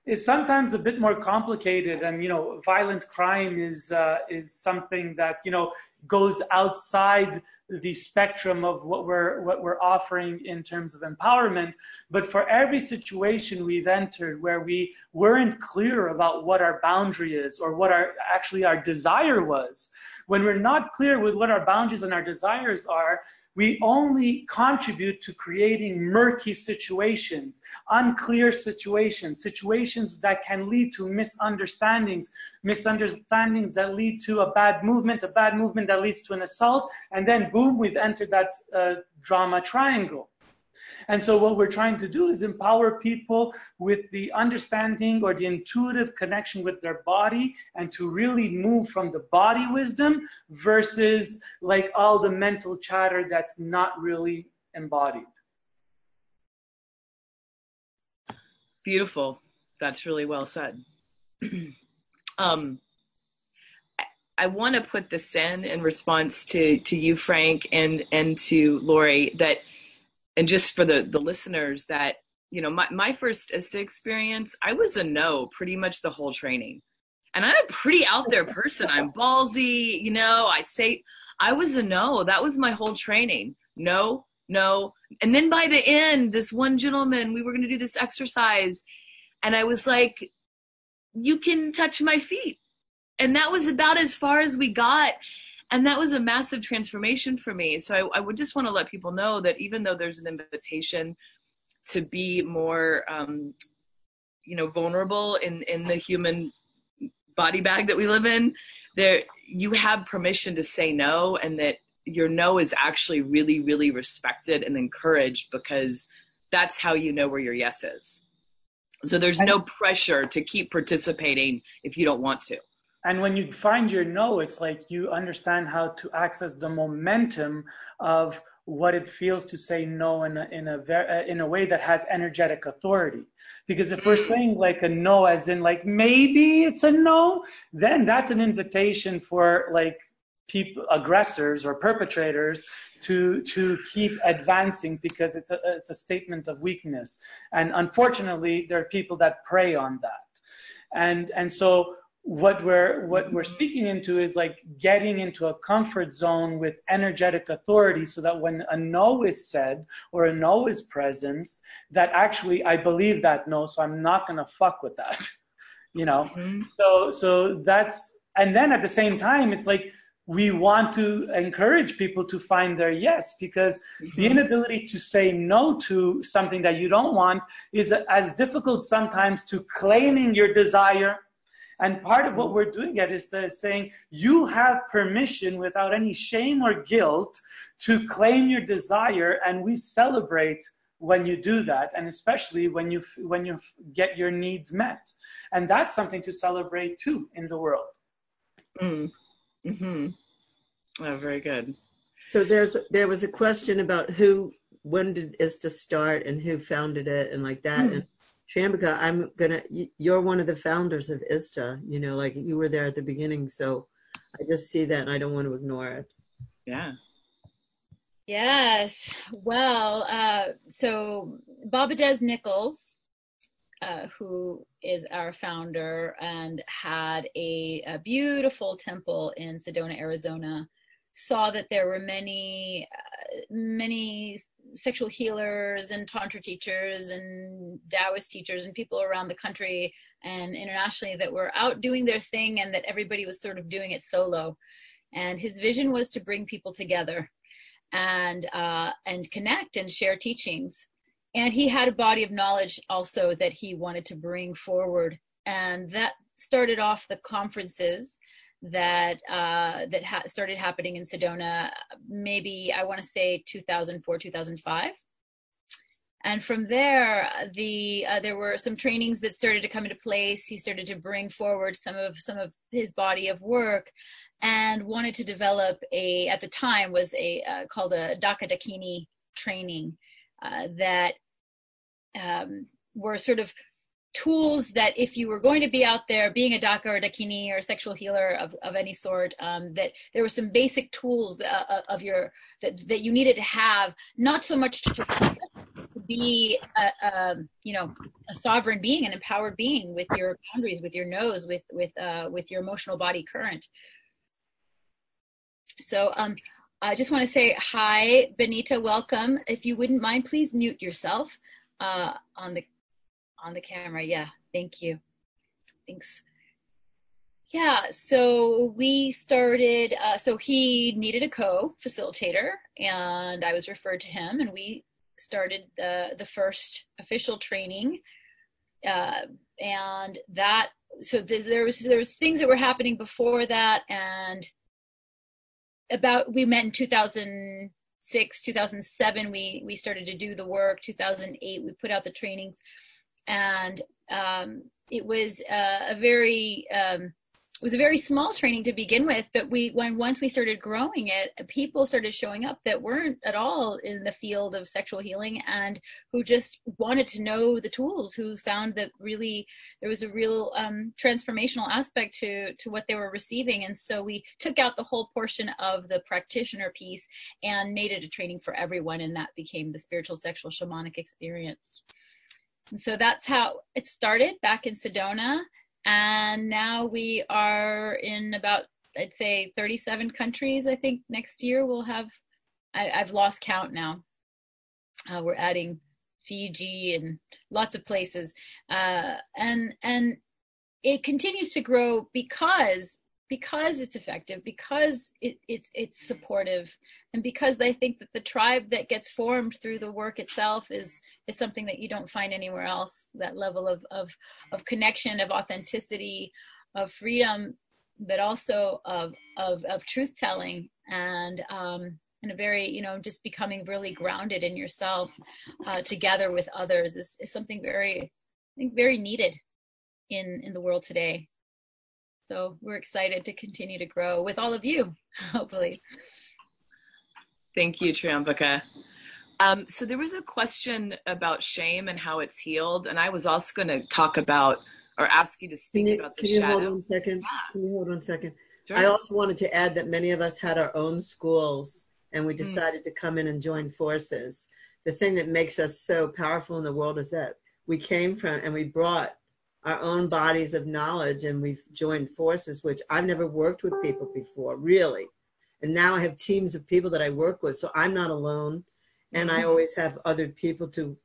[SPEAKER 4] is sometimes a bit more complicated. And, you know, violent crime is, uh, is something that, you know, goes outside the spectrum of what we're what we're offering in terms of empowerment but for every situation we've entered where we weren't clear about what our boundary is or what our actually our desire was when we're not clear with what our boundaries and our desires are we only contribute to creating murky situations, unclear situations, situations that can lead to misunderstandings, misunderstandings that lead to a bad movement, a bad movement that leads to an assault, and then boom, we've entered that uh, drama triangle. And so what we're trying to do is empower people with the understanding or the intuitive connection with their body and to really move from the body wisdom versus like all the mental chatter that's not really embodied.
[SPEAKER 1] Beautiful. That's really well said. um, I want to put this in in response to to you, Frank, and and to Laurie that and just for the the listeners that you know my, my first ISTA experience i was a no pretty much the whole training. And i'm a pretty out there person. I'm ballsy you know i say i was a no. That was my whole training. No no. And then by the end this one gentleman we were going to do this exercise. And i was like you can touch my feet. And that was about as far as we got and that was a massive transformation for me. So I, I, would just want to let people know that even though there's an invitation to be more um, you know vulnerable in in the human body bag that we live in there you have permission to say no and that your no is actually really really respected and encouraged because that's how you know where your yes is. So there's no pressure to keep participating if you don't want to
[SPEAKER 4] and when you find your no, it's like you understand how to access the momentum of what it feels to say no in a, in a, ver- uh, in a way that has energetic authority. Because if we're saying like a no, as in like maybe it's a no, then that's an invitation for like people, aggressors or perpetrators to to keep advancing because it's a it's a statement of weakness. And unfortunately, there are people that prey on that. And and so what we're what we're speaking into is like getting into a comfort zone with energetic authority so that when a no is said or a no is present that actually i believe that no so i'm not to fuck with that you know mm-hmm. so so that's and then at the same time it's like we want to encourage people to find their yes because mm-hmm. the inability to say no to something that you don't want is as difficult sometimes to claiming your desire and part of what we're doing at is saying you have permission without any shame or guilt to claim your desire, and we celebrate when you do that, and especially when you when you get your needs met, and that's something to celebrate too in the world.
[SPEAKER 1] Mm. Hmm. Oh, very good.
[SPEAKER 2] So there's there was a question about who when did ISTA start and who founded it and like that. Mm. And Triambaka, I'm gonna. You're one of the founders of ISTA. You know, like you were there at the beginning, so I just see that, and I don't want to ignore it.
[SPEAKER 1] Yeah.
[SPEAKER 3] Yes. Well, uh, so Baba Dez Nichols, uh, who is our founder and had a, a, beautiful temple in Sedona, Arizona, saw that there were many, uh, many sexual healers and tantra teachers and Taoist teachers and people around the country and internationally that were out doing their thing and that everybody was sort of doing it solo. And his vision was to bring people together and uh, and connect and share teachings. And he had a body of knowledge also that he wanted to bring forward, and that started off the conferences that uh, that ha- started happening in Sedona, maybe I want to say 2004, 2005. And from there, the uh, there were some trainings that started to come into place. He started to bring forward some of some of his body of work, and wanted to develop a at the time was a uh, called a Daka Dakini training uh, that um, were sort of tools that if you were going to be out there being a daka or a dakini or a sexual healer of, of any sort um, that there were some basic tools that, uh, uh, of your that, that you needed to have not so much to, to be a, a, you know a sovereign being an empowered being with your boundaries with your nose with with uh, with your emotional body current so um, I just want to say hi, Benita. Welcome. If you wouldn't mind, please mute yourself uh, on the on the camera. Yeah, thank you. Thanks. Yeah, so we started, uh, so he needed a co facilitator, and I was referred to him, and we started the, the first official training. Uh, and that, so th- there was there was things that were happening before that, and about we met in 2006, 2007. We we started to do the work. 2008, we put out the trainings and um, it was uh, a very um, it was a very small training to begin with but we when once we started growing it people started showing up that weren't at all in the field of sexual healing and who just wanted to know the tools who found that really there was a real um, transformational aspect to to what they were receiving. And so we took out the whole portion of the practitioner piece and made it a training for everyone and that became the spiritual sexual shamanic experience and so that's how it started back in Sedona. And now we are in about, I'd say, 37 countries. I think next year we'll have, I, have lost count now. Uh, we're adding Fiji and lots of places. Uh, and, and it continues to grow because because it's effective, because it, it's it's supportive, and because they think that the tribe that gets formed through the work itself is is something that you don't find anywhere else. That level of of of connection, of authenticity, of freedom, but also of of of truth telling and um, and a very you know just becoming really grounded in yourself uh, together with others is, is something very I think very needed in in the world today. So we're excited to continue to grow with all of you, hopefully.
[SPEAKER 1] Thank you, Triambaka. Um, so there was a question about shame and how it's healed, and I was also going to talk about or ask you to speak
[SPEAKER 2] you,
[SPEAKER 1] about the
[SPEAKER 2] can you
[SPEAKER 1] shadow.
[SPEAKER 2] Hold one second? Yeah. Can you hold one second? Sure. I also wanted to add that many of us had our own schools, and we hmm. decided mm. to come in and join forces. The thing that makes us so powerful in the world is that we came from and we brought our own bodies of knowledge and we've joined forces, which I've never worked with people before, really. And now I have teams of people that I work with, so I'm not alone, and I mm-hmm. always have other people to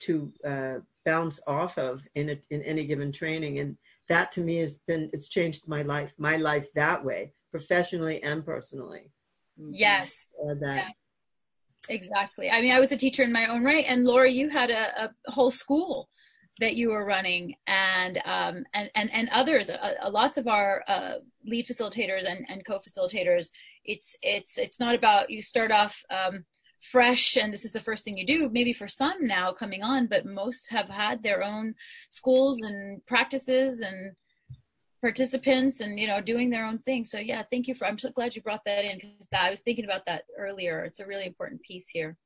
[SPEAKER 2] to uh, bounce off of in a, in any given training, and that to me has been it's changed my life, my life that way professionally and personally.
[SPEAKER 3] Yes.
[SPEAKER 2] Or that.
[SPEAKER 3] Yeah. Exactly. I mean, I was a teacher in my own right, and Laura, you had a, a whole school that you were running, and um, and and and others. Uh, uh, lots of our uh, lead facilitators and, and co-facilitators. It's it's it's not about you start off um, fresh and this is the first thing you do. Maybe for some now coming on, but most have had their own schools and practices and participants and you know doing their own thing so yeah thank you for i'm so glad you brought that in because i was thinking about that earlier it's a really important piece here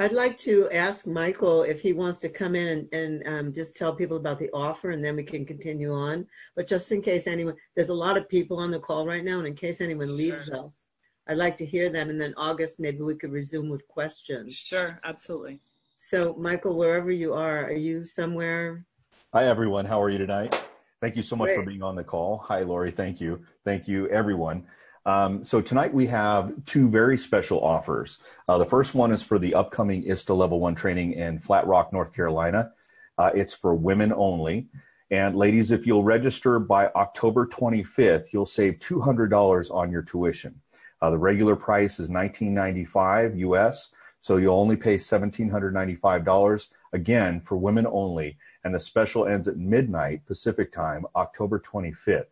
[SPEAKER 2] i'd like to ask michael if he wants to come in and, and um, just tell people about the offer and then we can continue on but just in case anyone there's a lot of people on the call right now and in case anyone leaves sure. us i'd like to hear them and then august maybe we could resume with questions
[SPEAKER 1] sure absolutely
[SPEAKER 2] so michael wherever you are are you somewhere
[SPEAKER 5] hi everyone how are you tonight Thank you so much Great. for being on the call. Hi, Laurie. Thank you. Thank you, everyone. Um, so tonight we have two very special offers. Uh, the first one is for the upcoming ISTA Level 1 training in Flat Rock, North Carolina. Uh, it's for women only. And ladies, if you'll register by October 25th, you'll save $200 on your tuition. Uh, the regular price is $19.95 US, so you'll only pay $1,795, again, for women only and the special ends at midnight Pacific time, October 25th.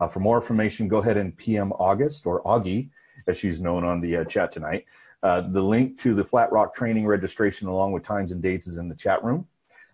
[SPEAKER 5] Uh, for more information, go ahead and PM August or Augie, as she's known on the uh, chat tonight. Uh, the link to the Flat Rock training registration along with times and dates is in the chat room.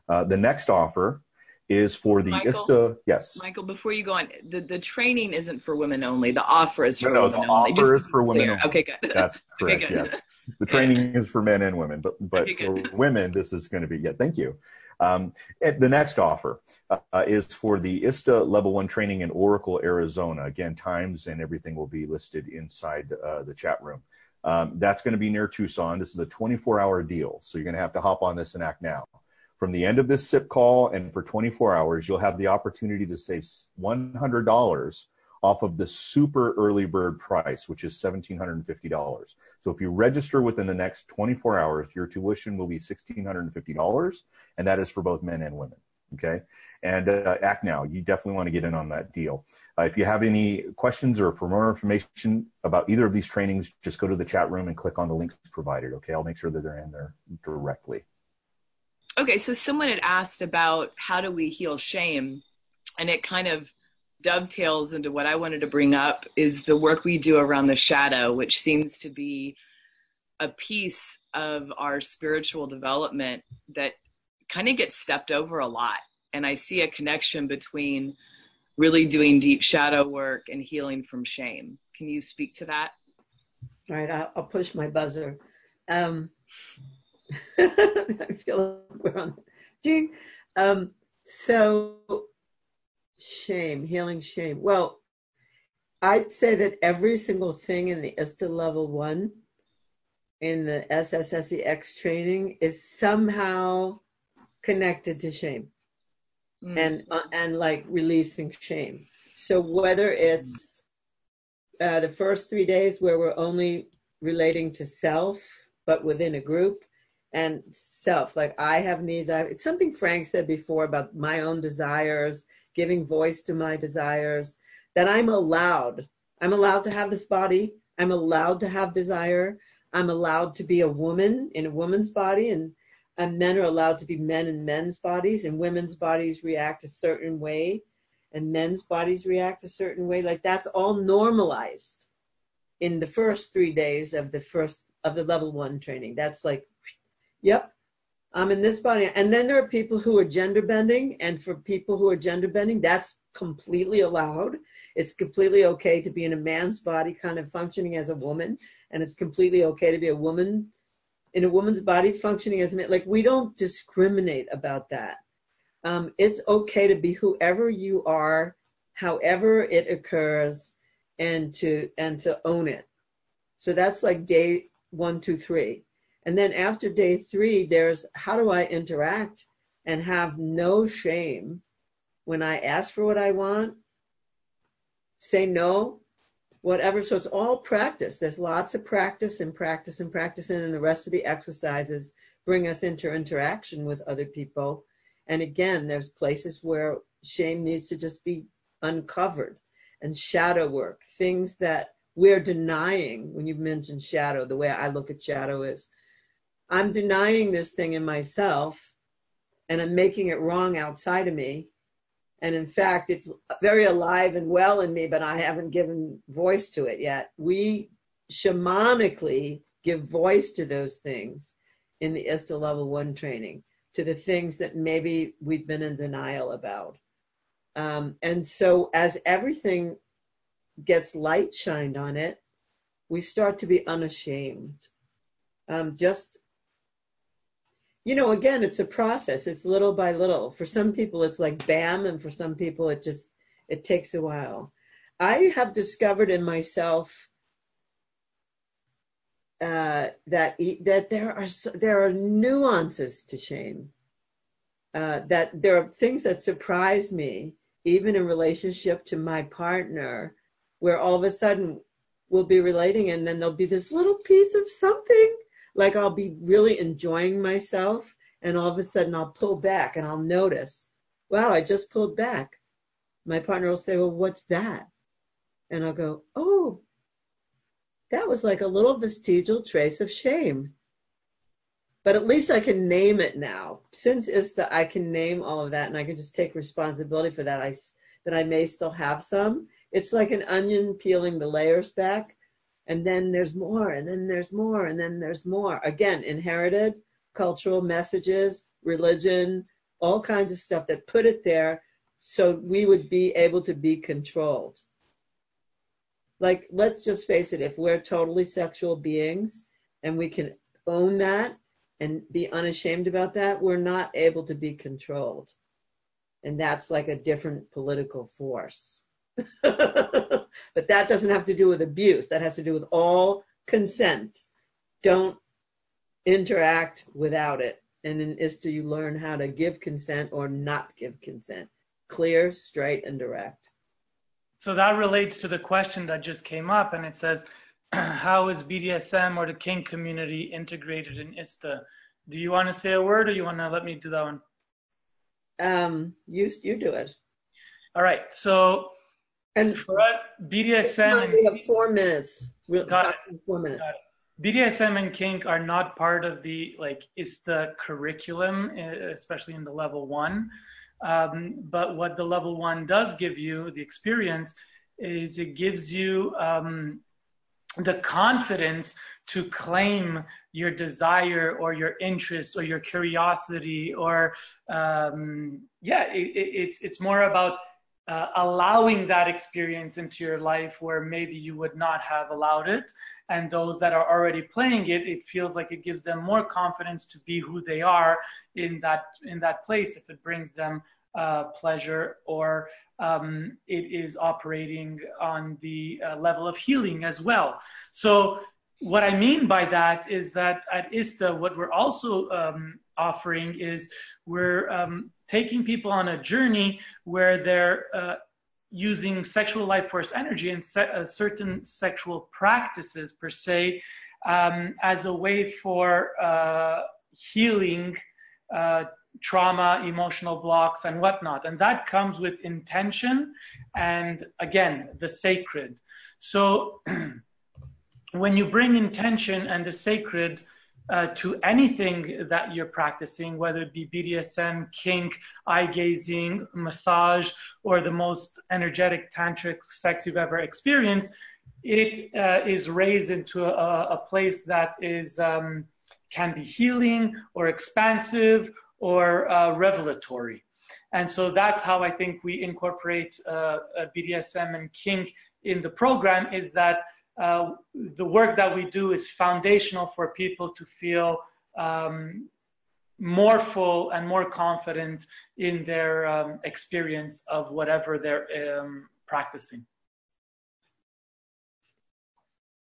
[SPEAKER 5] Uh, the next offer is for the
[SPEAKER 1] Michael,
[SPEAKER 5] ISTA. Yes.
[SPEAKER 1] Michael, before you go on, the, the training isn't for women only. The offer is for
[SPEAKER 5] no,
[SPEAKER 1] women
[SPEAKER 5] the
[SPEAKER 1] only.
[SPEAKER 5] offer is for women only.
[SPEAKER 1] Okay, good.
[SPEAKER 5] That's correct, okay, yes. The training is for men and women, but, but okay, for women, this is going to be, yeah, thank you. Um, the next offer uh, is for the ISTA Level 1 training in Oracle, Arizona. Again, times and everything will be listed inside uh, the chat room. Um, that's going to be near Tucson. This is a 24 hour deal. So you're going to have to hop on this and act now. From the end of this SIP call and for 24 hours, you'll have the opportunity to save $100 off of the super early bird price, which is $1,750. So if you register within the next 24 hours, your tuition will be $1,650, and that is for both men and women. Okay. And uh, act now. You definitely want to get in on that deal. Uh, if you have any questions or for more information about either of these trainings, just go to the chat room and click on the links provided. Okay. I'll make sure that they're in there directly.
[SPEAKER 1] Okay. So someone had asked about how do we heal shame? And it kind of dovetails into what I wanted to bring up is the work we do around the shadow, which seems to be a piece of our spiritual development that kind of gets stepped over a lot. And I see a connection between really doing deep shadow work and healing from shame. Can you speak to that?
[SPEAKER 2] All right, I'll, push my buzzer. Um, I feel like we're on. Ding. Um, so Shame, healing shame. Well, I'd say that every single thing in the ISTA level one in the SSSEX training is somehow connected to shame mm. and uh, and like releasing shame. So whether it's uh, the first three days where we're only relating to self, but within a group, and self, like I have needs. I it's something Frank said before about my own desires giving voice to my desires, that I'm allowed. I'm allowed to have this body. I'm allowed to have desire. I'm allowed to be a woman in a woman's body, and, and men are allowed to be men in men's bodies, and women's bodies react a certain way, and men's bodies react a certain way. Like that's all normalized in the first three days of the first of the level one training. That's like, yep, I'm in this body. And then there are people who are gender bending. And for people who are gender bending, that's completely allowed. It's completely okay to be in a man's body, kind of functioning as a woman. And it's completely okay to be a woman in a woman's body functioning as a man. Like, we don't discriminate about that. Um, it's okay to be whoever you are, however it occurs, and to and to own it. So that's like day one, two, three. And then after day three, there's how do I interact and have no shame when I ask for what I want, say no, whatever. So it's all practice. There's lots of practice and practice and practice, and the rest of the exercises bring us into interaction with other people. And again, there's places where shame needs to just be uncovered. and shadow work, things that we're denying. When you mentioned shadow, the way I look at shadow is I'm denying this thing in myself and I'm making it wrong outside of me. And in fact, it's very alive and well in me, but I haven't given voice to it yet. We shamanically give voice to those things in the ISTA level one training, to the things that maybe we've been in denial about. Um, and so, as everything gets light shined on it, we start to be unashamed. Um, just, you know, again, it's a process. It's little by little. For some people, it's like bam, and for some people, it just it takes a while. I have discovered in myself uh, that that there are there are nuances to shame. Uh, that there are things that surprise me, even in relationship to my partner, where all of a sudden we'll be relating, and then there'll be this little piece of something, like I'll be really enjoying myself, and all of a sudden I'll pull back, and I'll notice, wow, I just pulled back. My partner will say, well, what's that? And I'll go, oh, that was like a little vestigial trace of shame. But at least I can name it now. Since ISTA, I can name all of that and I can just take responsibility for that. I, that I may still have some. It's like an onion peeling the layers back. And then there's more, and then there's more, and then there's more. Again, inherited cultural messages, religion, all kinds of stuff that put it there so we would be able to be controlled. Like let's just face it if we're totally sexual beings and we can own that and be unashamed about that we're not able to be controlled. And that's like a different political force but that doesn't have to do with abuse that has to do with all consent don't interact without it and then is do you learn how to give consent or not give consent clear straight and direct
[SPEAKER 4] so that relates to the question that just came up, and it says, "How is BDSM or the kink community integrated in ISTA?" Do you want to say a word, or you want to let me do that one?
[SPEAKER 2] Um, you you do it.
[SPEAKER 4] All right. So,
[SPEAKER 2] and
[SPEAKER 4] for BDSM,
[SPEAKER 2] we have four minutes.
[SPEAKER 4] We Got it.
[SPEAKER 2] Four minutes.
[SPEAKER 4] BDSM and kink are not part of the like ISTA curriculum, especially in the level one. Um, but what the level one does give you, the experience, is it gives you um, the confidence to claim your desire or your interest or your curiosity or um, yeah, it, it, it's it's more about uh, allowing that experience into your life where maybe you would not have allowed it. And those that are already playing it, it feels like it gives them more confidence to be who they are in that in that place if it brings them uh, pleasure or um, it is operating on the uh, level of healing as well. So what I mean by that is that at ISTA, what we're also um, offering is we're um, taking people on a journey where they're uh, using sexual life force energy and se- uh, certain sexual practices per se um, as a way for uh, healing uh, trauma, emotional blocks, and whatnot. And that comes with intention and, again, the sacred. So when you bring intention and the sacred uh, to anything that you're practicing, whether it be BDSM, kink, eye gazing, massage, or the most energetic tantric sex you've ever experienced, it uh, is raised into a, a place that is um, can be healing or expansive or uh, revelatory. And so that's how I think we incorporate uh, BDSM and kink in the program is that uh, the work that we do is foundational for people to feel um, more full and more confident in their um, experience of whatever they're um, practicing.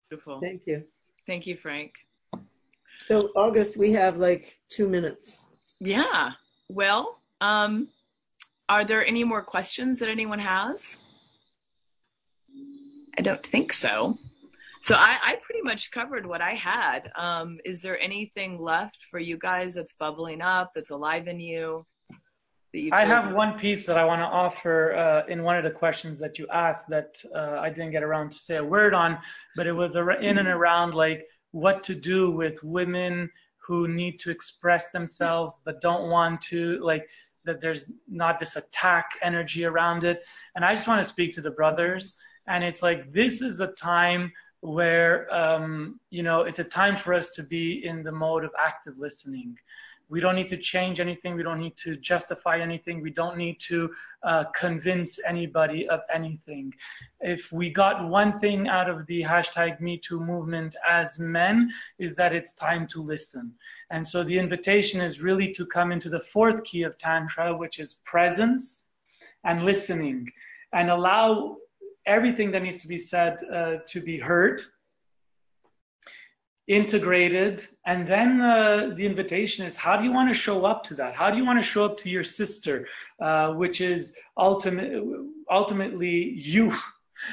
[SPEAKER 1] Beautiful.
[SPEAKER 2] Thank you.
[SPEAKER 1] Thank you, Frank.
[SPEAKER 2] So, August, we have like two minutes.
[SPEAKER 1] Yeah. Well, um, are there any more questions that anyone has? I don't think so. So I, I pretty much covered what I had. Um, is there anything left for you guys that's bubbling up, that's alive in you?
[SPEAKER 4] I have one piece that I want to offer uh, in one of the questions that you asked that uh, I didn't get around to say a word on, but it was in and around like what to do with women who need to express themselves but don't want to, like that there's not this attack energy around it. And I just want to speak to the brothers. And it's like, this is a time where, um, you know, it's a time for us to be in the mode of active listening. We don't need to change anything. We don't need to justify anything. We don't need to uh, convince anybody of anything. If we got one thing out of the hashtag MeToo movement as men, is that it's time to listen. And so the invitation is really to come into the fourth key of Tantra, which is presence and listening, and allow everything that needs to be said uh, to be heard integrated and then uh, the invitation is how do you want to show up to that? How do you want to show up to your sister uh, which is ultimate, ultimately you?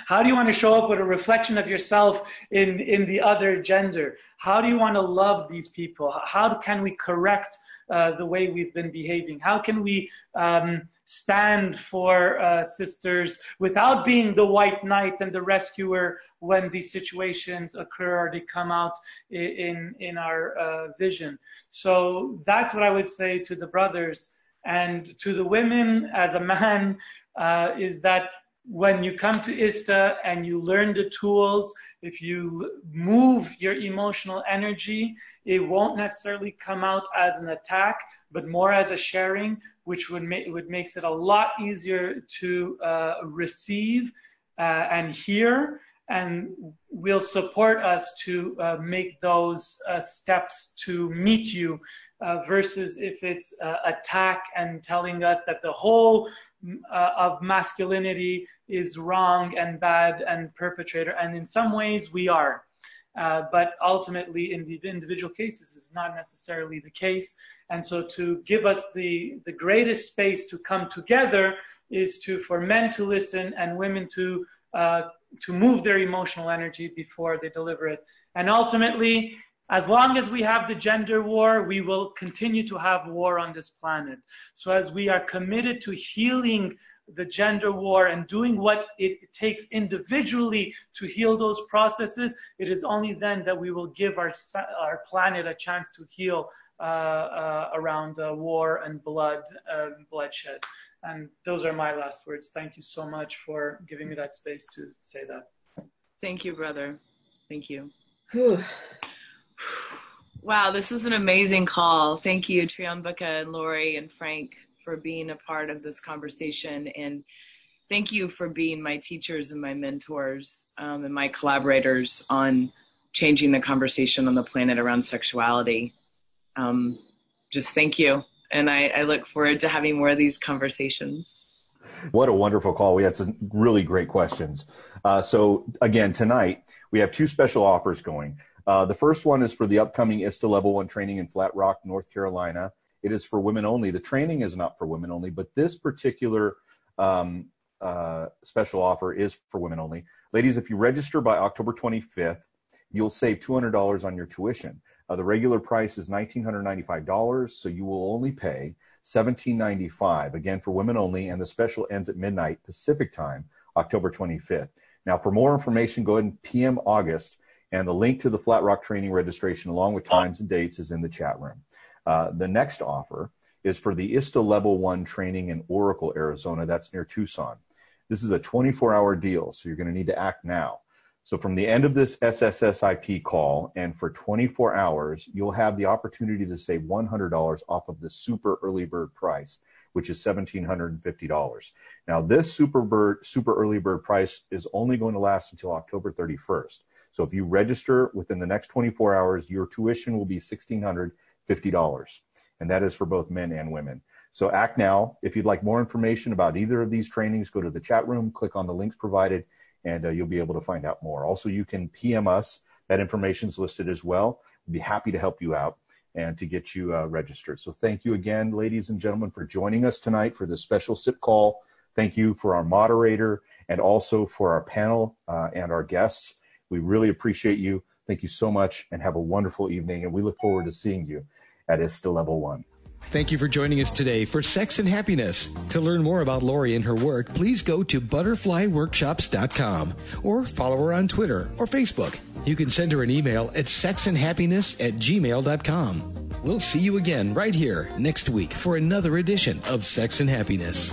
[SPEAKER 4] How do you want to show up with a reflection of yourself in, in the other gender? How do you want to love these people? How can we correct uh, the way we've been behaving how can we um, stand for uh, sisters without being the white knight and the rescuer when these situations occur or they come out in in our uh, vision. So that's what I would say to the brothers and to the women as a man uh, is that when you come to ISTA and you learn the tools, if you move your emotional energy, it won't necessarily come out as an attack, but more as a sharing, which would make would makes it a lot easier to uh, receive uh, and hear, and will support us to uh, make those uh, steps to meet you. Uh, versus if it's uh, attack and telling us that the whole of masculinity is wrong and bad and perpetrator, and in some ways we are. Uh, but ultimately, in the individual cases, is not necessarily the case. And so, to give us the, the greatest space to come together is to for men to listen and women to uh, to move their emotional energy before they deliver it. And ultimately, as long as we have the gender war, we will continue to have war on this planet. So, as we are committed to healing the gender war and doing what it takes individually to heal those processes, it is only then that we will give our, our planet a chance to heal uh, uh, around uh, war and blood, um, bloodshed. And those are my last words. Thank you so much for giving me that space to say that.
[SPEAKER 1] Thank you, brother. Thank you. Wow, this is an amazing call. Thank you, Triambaka and Laurie and Frank for being a part of this conversation. And thank you for being my teachers and my mentors um, and my collaborators on changing the conversation on the planet around sexuality. Um, just thank you. And I, I look forward to having more of these conversations.
[SPEAKER 5] What a wonderful call. We had some really great questions. Uh, so, again, tonight we have two special offers going. Uh, the first one is for the upcoming ISTA Level 1 training in Flat Rock, North Carolina. It is for women only. The training is not for women only, but this particular um, uh, special offer is for women only. Ladies, if you register by October 25th, you'll save $200 on your tuition. Uh, the regular price is $1,995, so you will only pay $1,795, again for women only, and the special ends at midnight Pacific time, October 25th. Now, for more information, go ahead and PM August, and the link to the Flat Rock training registration along with times and dates is in the chat room. Uh, the next offer is for the ISTA Level 1 training in Oracle, Arizona. That's near Tucson. This is a 24 hour deal, so you're going to need to act now. So, from the end of this SSSIP call and for 24 hours, you'll have the opportunity to save $100 off of the super early bird price, which is $1,750. Now, this super bird, super early bird price is only going to last until October 31st. So, if you register within the next 24 hours, your tuition will be $1,600 $50. And that is for both men and women. So act now. If you'd like more information about either of these trainings, go to the chat room, click on the links provided, and uh, you'll be able to find out more. Also, you can PM us. That information is listed as well. We'd be happy to help you out and to get you uh, registered. So thank you again, ladies and gentlemen, for joining us tonight for this special SIP call. Thank you for our moderator and also for our panel uh, and our guests. We really appreciate you. Thank you so much and have a wonderful evening. And we look forward to seeing you at ISTA Level 1.
[SPEAKER 6] Thank you for joining us today for Sex and Happiness. To learn more about Laurie and her work, please go to butterflyworkshops.com or follow her on Twitter or Facebook. You can send her an email at sexandhappiness at gmail.com. We'll see you again right here next week for another edition of Sex and Happiness.